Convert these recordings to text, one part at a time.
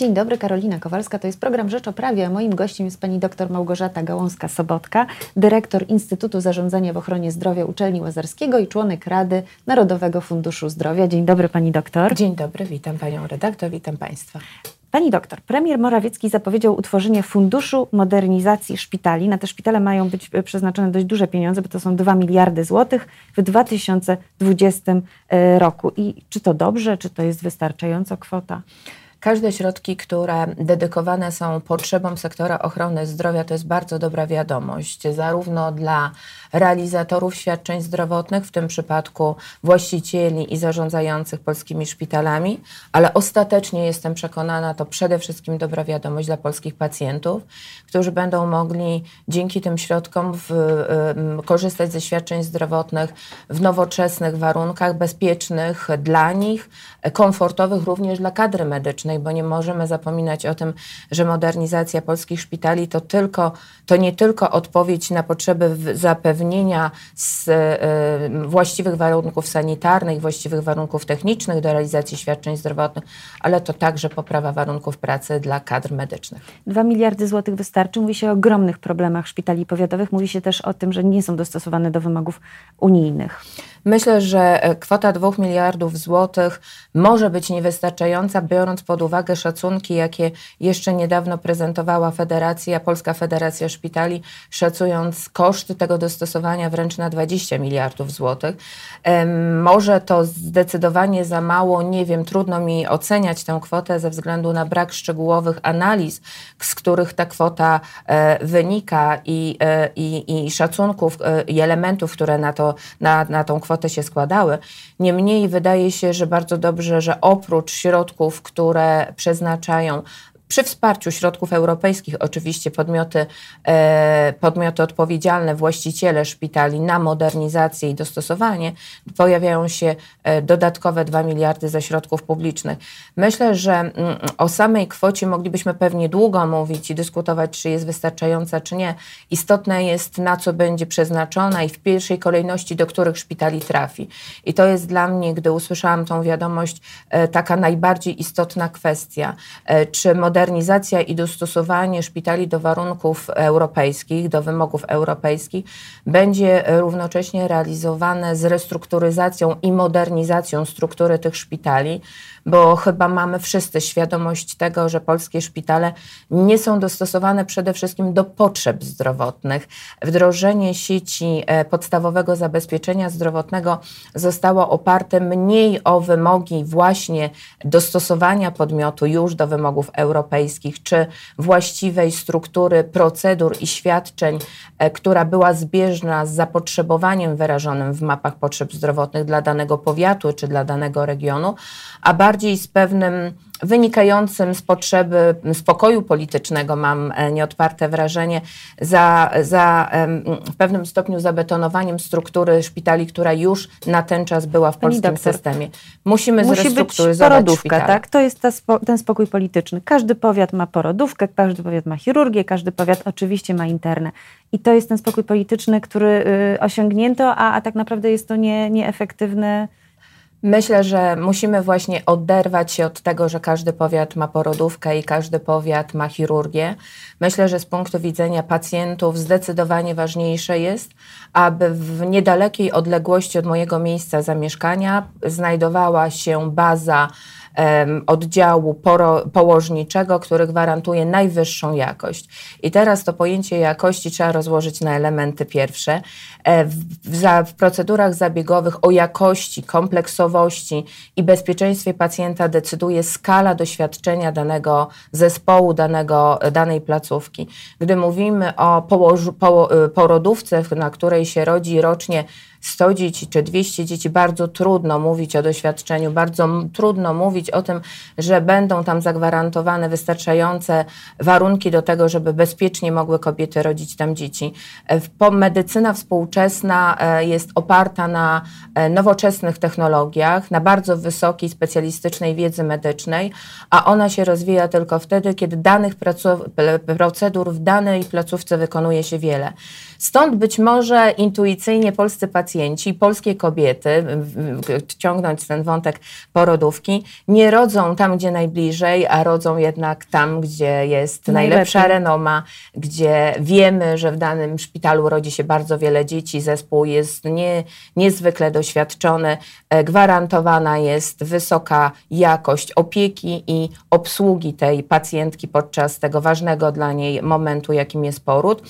Dzień dobry, Karolina Kowalska. To jest program Rzecz o Prawie, a moim gościem jest pani dr Małgorzata Gałąska-Sobotka, dyrektor Instytutu Zarządzania w Ochronie Zdrowia Uczelni Łazarskiego i członek Rady Narodowego Funduszu Zdrowia. Dzień dobry, pani doktor. Dzień dobry, witam panią redaktor, witam państwa. Pani doktor, premier Morawiecki zapowiedział utworzenie Funduszu Modernizacji Szpitali. Na te szpitale mają być przeznaczone dość duże pieniądze, bo to są 2 miliardy złotych w 2020 e, roku. I czy to dobrze, czy to jest wystarczająca kwota? Każde środki, które dedykowane są potrzebom sektora ochrony zdrowia, to jest bardzo dobra wiadomość, zarówno dla realizatorów świadczeń zdrowotnych, w tym przypadku właścicieli i zarządzających polskimi szpitalami, ale ostatecznie jestem przekonana, to przede wszystkim dobra wiadomość dla polskich pacjentów, którzy będą mogli dzięki tym środkom w, korzystać ze świadczeń zdrowotnych w nowoczesnych warunkach, bezpiecznych dla nich, komfortowych również dla kadry medycznej, bo nie możemy zapominać o tym, że modernizacja polskich szpitali to, tylko, to nie tylko odpowiedź na potrzeby zapewnienia z, y, właściwych warunków sanitarnych, właściwych warunków technicznych do realizacji świadczeń zdrowotnych, ale to także poprawa warunków pracy dla kadr medycznych. Dwa miliardy złotych wystarczy. Mówi się o ogromnych problemach szpitali powiatowych. Mówi się też o tym, że nie są dostosowane do wymogów unijnych. Myślę, że e, kwota 2 miliardów złotych może być niewystarczająca, biorąc pod uwagę szacunki, jakie jeszcze niedawno prezentowała Federacja, Polska Federacja Szpitali, szacując koszty tego dostosowania wręcz na 20 miliardów złotych. Może to zdecydowanie za mało, nie wiem, trudno mi oceniać tę kwotę ze względu na brak szczegółowych analiz, z których ta kwota e, wynika i, e, i, i szacunków i elementów, które na, to, na, na tą kwotę kwotę się składały. Niemniej wydaje się, że bardzo dobrze, że oprócz środków, które przeznaczają przy wsparciu środków europejskich, oczywiście podmioty, e, podmioty odpowiedzialne, właściciele szpitali na modernizację i dostosowanie, pojawiają się e, dodatkowe 2 miliardy ze środków publicznych. Myślę, że mm, o samej kwocie moglibyśmy pewnie długo mówić i dyskutować, czy jest wystarczająca, czy nie. Istotne jest, na co będzie przeznaczona i w pierwszej kolejności do których szpitali trafi. I to jest dla mnie, gdy usłyszałam tą wiadomość, e, taka najbardziej istotna kwestia. Czy modernizacja modernizacja i dostosowanie szpitali do warunków europejskich, do wymogów europejskich będzie równocześnie realizowane z restrukturyzacją i modernizacją struktury tych szpitali, bo chyba mamy wszyscy świadomość tego, że polskie szpitale nie są dostosowane przede wszystkim do potrzeb zdrowotnych. Wdrożenie sieci e, podstawowego zabezpieczenia zdrowotnego zostało oparte mniej o wymogi właśnie dostosowania podmiotu już do wymogów europejskich, czy właściwej struktury procedur i świadczeń, e, która była zbieżna z zapotrzebowaniem wyrażonym w mapach potrzeb zdrowotnych dla danego powiatu czy dla danego regionu, a bardziej z pewnym wynikającym z potrzeby spokoju politycznego, mam e, nieodparte wrażenie, za, za w pewnym stopniu zabetonowaniem struktury szpitali, która już na ten czas była w polskim doktor, systemie. Musimy musi zrestrukturyzować porodówka, tak? To jest ta, ten spokój polityczny. Każdy powiat ma porodówkę, każdy powiat ma chirurgię, każdy powiat oczywiście ma internę. I to jest ten spokój polityczny, który y, osiągnięto, a, a tak naprawdę jest to nie, nieefektywne Myślę, że musimy właśnie oderwać się od tego, że każdy powiat ma porodówkę i każdy powiat ma chirurgię. Myślę, że z punktu widzenia pacjentów zdecydowanie ważniejsze jest, aby w niedalekiej odległości od mojego miejsca zamieszkania znajdowała się baza oddziału poro, położniczego, który gwarantuje najwyższą jakość. I teraz to pojęcie jakości trzeba rozłożyć na elementy pierwsze. E, w, w, w procedurach zabiegowych o jakości, kompleksowości i bezpieczeństwie pacjenta decyduje skala doświadczenia danego zespołu, danego, danej placówki. Gdy mówimy o położu, po, y, porodówce, na której się rodzi rocznie 100 dzieci czy 200 dzieci, bardzo trudno mówić o doświadczeniu, bardzo trudno mówić o tym, że będą tam zagwarantowane wystarczające warunki do tego, żeby bezpiecznie mogły kobiety rodzić tam dzieci. E, medycyna współczesna e, jest oparta na e, nowoczesnych technologiach, na bardzo wysokiej specjalistycznej wiedzy medycznej, a ona się rozwija tylko wtedy, kiedy danych procedur w danej placówce wykonuje się wiele. Stąd być może intuicyjnie polscy pacjenci pacjenci, polskie kobiety, ciągnąć ten wątek porodówki, nie rodzą tam, gdzie najbliżej, a rodzą jednak tam, gdzie jest Najlepiej. najlepsza renoma, gdzie wiemy, że w danym szpitalu rodzi się bardzo wiele dzieci, zespół jest nie, niezwykle doświadczony, e, gwarantowana jest wysoka jakość opieki i obsługi tej pacjentki podczas tego ważnego dla niej momentu, jakim jest poród.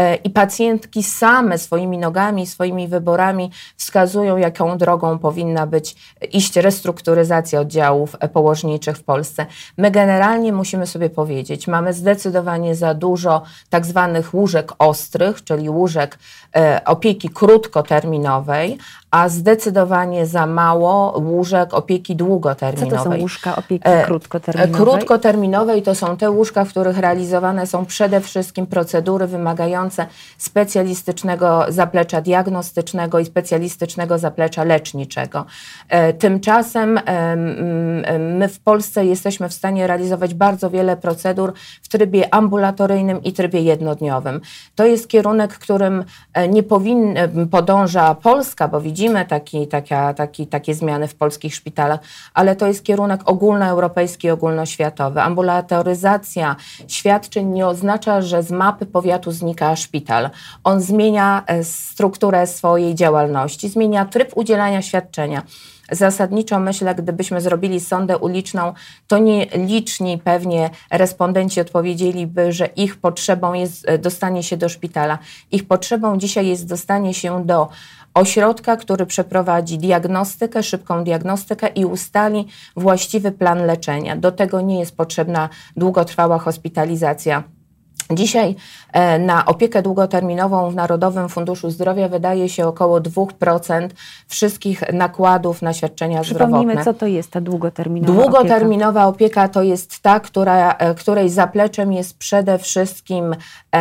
E, I pacjentki same swoimi nogami, swoimi wyborami wskazują, jaką drogą powinna być iść restrukturyzacja oddziałów położniczych w Polsce. My generalnie musimy sobie powiedzieć, mamy zdecydowanie za dużo tak zwanych łóżek ostrych, czyli łóżek e, opieki krótkoterminowej, a zdecydowanie za mało łóżek opieki Co długoterminowej. to są łóżka opieki E, krótkoterminowej? Krótkoterminowej to są te łóżka, w których realizowane są przede wszystkim procedury wymagające specjalistycznego zaplecza diagnostycznego i specjalistycznego zaplecza leczniczego. E, Tymczasem em, em, my w Polsce jesteśmy w stanie realizować bardzo wiele procedur w trybie ambulatoryjnym i trybie jednodniowym. To jest kierunek, którym e, nie powin, em, podąża Polska, bo widzimy taki, taka, taki, takie zmiany w polskich szpitalach, ale to jest kierunek ogólnoeuropejski, ogólnoświatowy. Ambulatoryzacja świadczeń nie oznacza, że z mapy powiatu znika szpital. On zmienia e, strukturę swojej działalności, zmienia tryb udzielania świadczenia. Zasadniczo myślę, gdybyśmy zrobili sondę uliczną, to nieliczni pewnie respondenci odpowiedzieliby, że ich potrzebą jest e, dostanie się do szpitala. Ich potrzebą dzisiaj jest dostanie się do ośrodka, który przeprowadzi diagnostykę, szybką diagnostykę i ustali właściwy plan leczenia. Do tego nie jest potrzebna długotrwała hospitalizacja. Dzisiaj e, na opiekę długoterminową w Narodowym Funduszu Zdrowia wydaje się około 2% wszystkich nakładów na świadczenia Przypomnijmy, zdrowotne. co to jest ta długoterminowa Długoterminowa opieka to jest ta, która, e, której zapleczem jest przede wszystkim, e,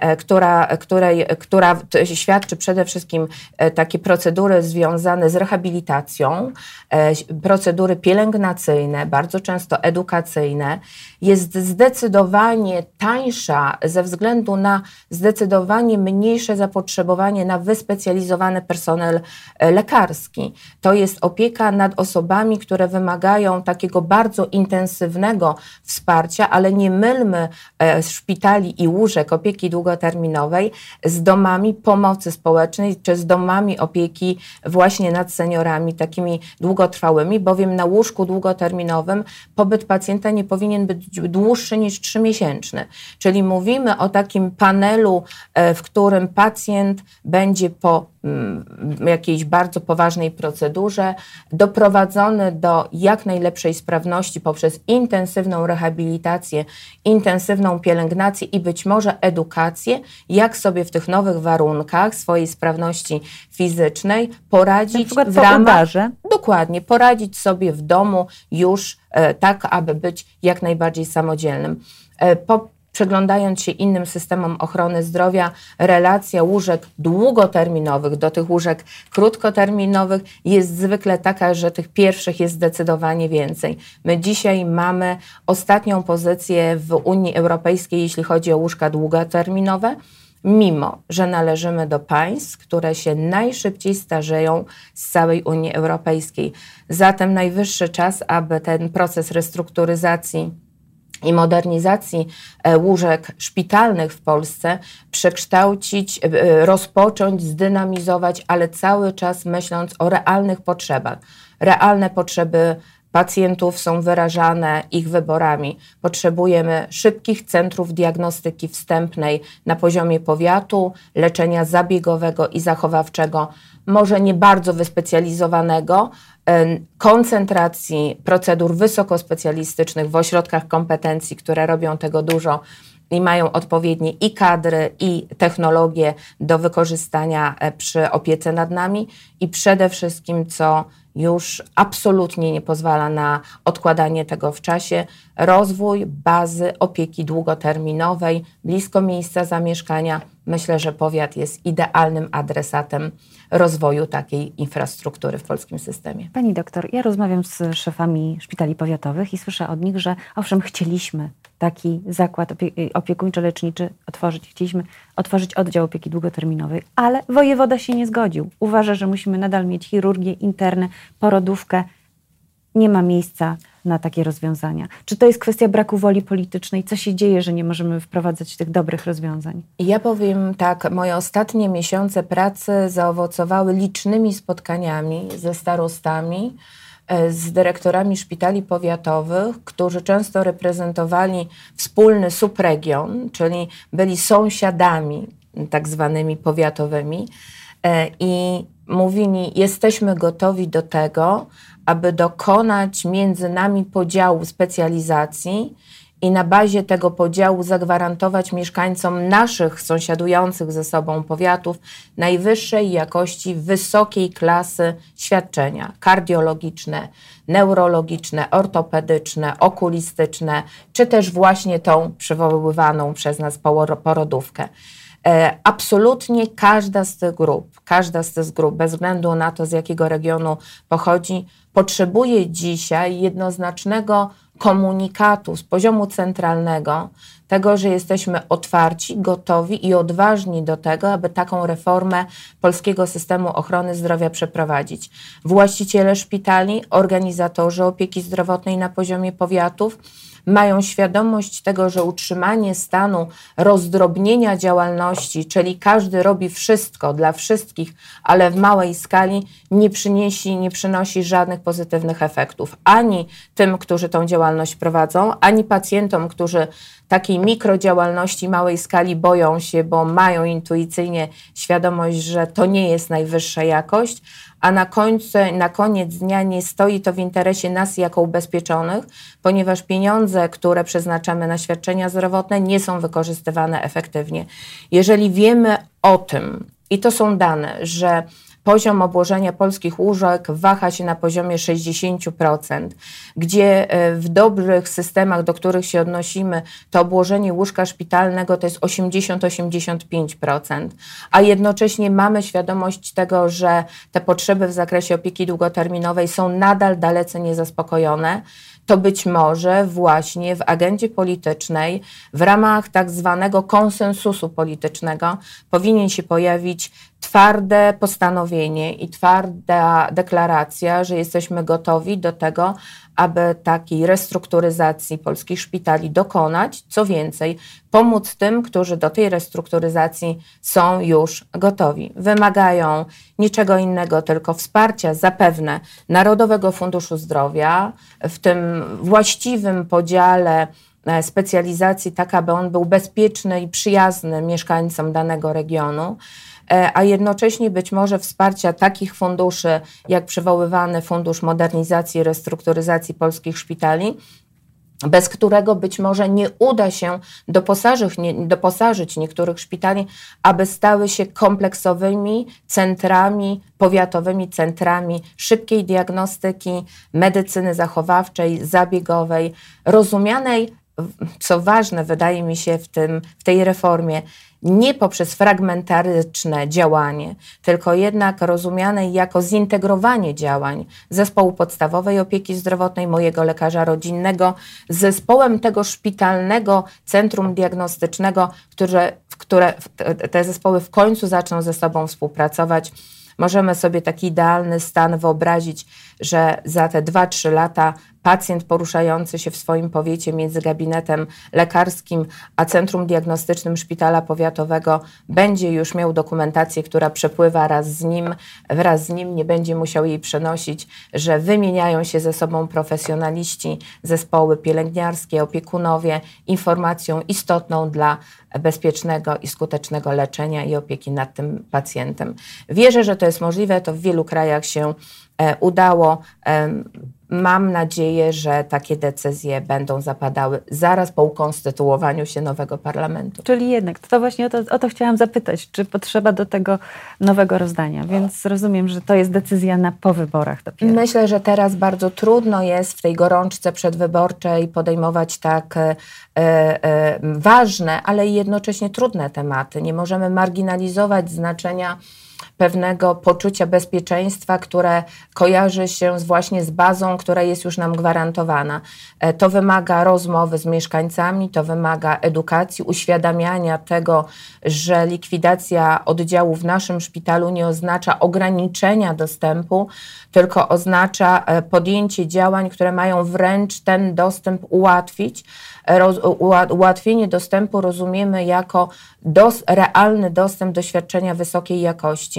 e, która, której, która świadczy przede wszystkim takie procedury związane z rehabilitacją, e, procedury pielęgnacyjne, bardzo często edukacyjne. Jest zdecydowanie tańsza ze względu na zdecydowanie mniejsze zapotrzebowanie na wyspecjalizowany personel e, lekarski. To jest opieka nad osobami, które wymagają takiego bardzo intensywnego wsparcia, ale nie mylmy e, szpitali i łóżek opieki długoterminowej z domami pomocy społecznej czy z domami opieki właśnie nad seniorami, takimi długotrwałymi, bowiem na łóżku długoterminowym pobyt pacjenta nie powinien być dłuższy niż trzymiesięczny. Czyli mówimy o takim panelu, e, w którym pacjent będzie po mm, jakiejś bardzo poważnej procedurze doprowadzony do jak najlepszej sprawności poprzez intensywną rehabilitację, intensywną pielęgnację i być może edukację, jak sobie w tych nowych warunkach swojej sprawności fizycznej Na poradzić przykład w ramach udarze. Dokładnie, poradzić sobie w domu już e, tak, aby być jak najbardziej samodzielnym. E, po, Przeglądając się innym systemom ochrony zdrowia, relacja łóżek długoterminowych do tych łóżek krótkoterminowych jest zwykle taka, że tych pierwszych jest zdecydowanie więcej. My dzisiaj mamy ostatnią pozycję w Unii Europejskiej, jeśli chodzi o łóżka długoterminowe mimo że należymy do państw, które się najszybciej starzeją z całej Unii Europejskiej. Zatem najwyższy czas, aby ten proces restrukturyzacji i modernizacji e, łóżek szpitalnych w Polsce przekształcić, e, rozpocząć, zdynamizować, ale cały czas myśląc o realnych potrzebach. Realne potrzeby pacjentów są wyrażane ich wyborami. Potrzebujemy szybkich centrów diagnostyki wstępnej na poziomie powiatu, leczenia zabiegowego i zachowawczego, może nie bardzo wyspecjalizowanego, koncentracji procedur wysokospecjalistycznych w ośrodkach kompetencji, które robią tego dużo i mają odpowiednie i kadry, i technologie do wykorzystania e, przy opiece nad nami i przede wszystkim, co już absolutnie nie pozwala na odkładanie tego w czasie, rozwój bazy opieki długoterminowej blisko miejsca zamieszkania. Myślę, że powiat jest idealnym adresatem rozwoju takiej infrastruktury w polskim systemie. Pani doktor, ja rozmawiam z szefami szpitali powiatowych i słyszę od nich, że owszem, chcieliśmy taki zakład opie- opiekuńczo-leczniczy otworzyć. Chcieliśmy otworzyć oddział opieki długoterminowej, ale wojewoda się nie zgodził. Uważa, że musimy nadal mieć chirurgię, internę, porodówkę. Nie ma miejsca na takie rozwiązania. Czy to jest kwestia braku woli politycznej? Co się dzieje, że nie możemy wprowadzać tych dobrych rozwiązań? Ja powiem tak, moje ostatnie miesiące pracy zaowocowały licznymi spotkaniami ze starostami, z dyrektorami szpitali powiatowych, którzy często reprezentowali wspólny subregion, czyli byli sąsiadami tak zwanymi powiatowymi e, i mówili, jesteśmy gotowi do tego, aby dokonać między nami podziału specjalizacji i na bazie tego podziału zagwarantować mieszkańcom naszych sąsiadujących ze sobą powiatów najwyższej jakości, wysokiej klasy świadczenia kardiologiczne, neurologiczne, ortopedyczne, okulistyczne, czy też właśnie tą przywoływaną przez nas porodówkę. E, absolutnie każda z tych grup, każda z tych grup, bez względu na to, z jakiego regionu pochodzi, potrzebuje dzisiaj jednoznacznego komunikatu z poziomu centralnego, tego, że jesteśmy otwarci, gotowi i odważni do tego, aby taką reformę polskiego systemu ochrony zdrowia przeprowadzić. Właściciele szpitali, organizatorzy opieki zdrowotnej na poziomie powiatów, mają świadomość tego, że utrzymanie stanu rozdrobnienia działalności, czyli każdy robi wszystko dla wszystkich, ale w małej skali, nie przyniesie, nie przynosi żadnych pozytywnych efektów ani tym, którzy tą działalność prowadzą, ani pacjentom, którzy takiej mikrodziałalności małej skali boją się, bo mają intuicyjnie świadomość, że to nie jest najwyższa jakość, a na, końcu, na koniec dnia nie stoi to w interesie nas jako ubezpieczonych, ponieważ pieniądze, które przeznaczamy na świadczenia zdrowotne, nie są wykorzystywane efektywnie. Jeżeli wiemy o tym, i to są dane, że poziom obłożenia polskich łóżek waha się na poziomie 60%, gdzie e, w dobrych systemach, do których się odnosimy, to obłożenie łóżka szpitalnego to jest 80-85%, a jednocześnie mamy świadomość tego, że te potrzeby w zakresie opieki długoterminowej są nadal dalece niezaspokojone to być może właśnie w agendzie politycznej, w ramach tak zwanego konsensusu politycznego, powinien się pojawić twarde postanowienie i twarda deklaracja, że jesteśmy gotowi do tego, aby takiej restrukturyzacji polskich szpitali dokonać. Co więcej, pomóc tym, którzy do tej restrukturyzacji są już gotowi. Wymagają niczego innego, tylko wsparcia zapewne Narodowego Funduszu Zdrowia w tym właściwym podziale e, specjalizacji, tak aby on był bezpieczny i przyjazny mieszkańcom danego regionu. E, a jednocześnie być może wsparcia takich funduszy, jak przywoływany Fundusz Modernizacji i Restrukturyzacji Polskich Szpitali, bez którego być może nie uda się doposażyć, nie, doposażyć niektórych szpitali, aby stały się kompleksowymi centrami, powiatowymi centrami szybkiej diagnostyki, medycyny zachowawczej, zabiegowej, rozumianej, co ważne wydaje mi się w, tym, w tej reformie, nie poprzez fragmentaryczne działanie, tylko jednak rozumiane jako zintegrowanie działań zespołu podstawowej opieki zdrowotnej, mojego lekarza rodzinnego, z zespołem tego szpitalnego centrum diagnostycznego, które, które te zespoły w końcu zaczną ze sobą współpracować. Możemy sobie taki idealny stan wyobrazić, że za te 2-3 lata pacjent poruszający się w swoim powiecie między gabinetem lekarskim a centrum diagnostycznym szpitala powiatowego będzie już miał dokumentację, która przepływa raz z nim, wraz z nim nie będzie musiał jej przenosić, że wymieniają się ze sobą profesjonaliści, zespoły pielęgniarskie, opiekunowie informacją istotną dla bezpiecznego i skutecznego leczenia i opieki nad tym pacjentem. Wierzę, że to jest możliwe, to w wielu krajach się udało. Mam nadzieję, że takie decyzje będą zapadały zaraz po ukonstytuowaniu się nowego parlamentu. Czyli jednak, to właśnie o to, o to chciałam zapytać, czy potrzeba do tego nowego rozdania, więc rozumiem, że to jest decyzja na po wyborach dopiero. Myślę, że teraz bardzo trudno jest w tej gorączce przedwyborczej podejmować tak e, e, ważne, ale jednocześnie trudne tematy. Nie możemy marginalizować znaczenia pewnego poczucia bezpieczeństwa, które kojarzy się z, właśnie z bazą, która jest już nam gwarantowana. E, to wymaga rozmowy z mieszkańcami, to wymaga edukacji, uświadamiania tego, że likwidacja oddziału w naszym szpitalu nie oznacza ograniczenia dostępu, tylko oznacza e, podjęcie działań, które mają wręcz ten dostęp ułatwić. Roz, ułatwienie dostępu rozumiemy jako dos, realny dostęp do świadczenia wysokiej jakości.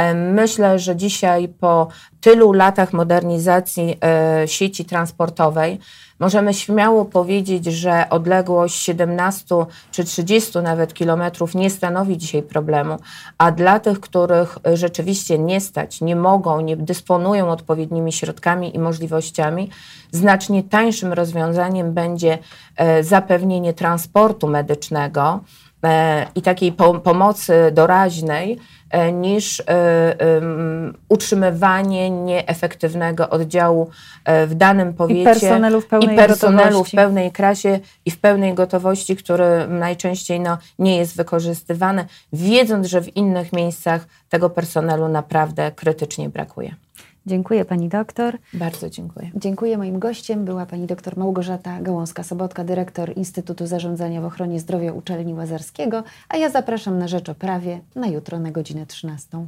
E, myślę, że dzisiaj po tylu latach modernizacji e, sieci transportowej możemy śmiało powiedzieć, że odległość 17 czy 30 nawet kilometrów nie stanowi dzisiaj problemu, a dla tych, których rzeczywiście nie stać, nie mogą, nie dysponują odpowiednimi środkami i możliwościami, znacznie tańszym rozwiązaniem będzie e, zapewnienie transportu medycznego i takiej pomocy doraźnej, E, niż e, utrzymywanie nieefektywnego oddziału e, w danym powiecie i personelu w pełnej, i personelu w pełnej krasie i w pełnej gotowości, który najczęściej no, nie jest wykorzystywany, wiedząc, że w innych miejscach tego personelu naprawdę krytycznie brakuje. Dziękuję pani doktor. Bardzo dziękuję. Dziękuję. Moim gościem była pani doktor Małgorzata Gałąska-Sobotka, dyrektor Instytutu Zarządzania w Ochronie Zdrowia Uczelni Łazarskiego, a ja zapraszam na Rzecz o Prawie na jutro na godzinę 13.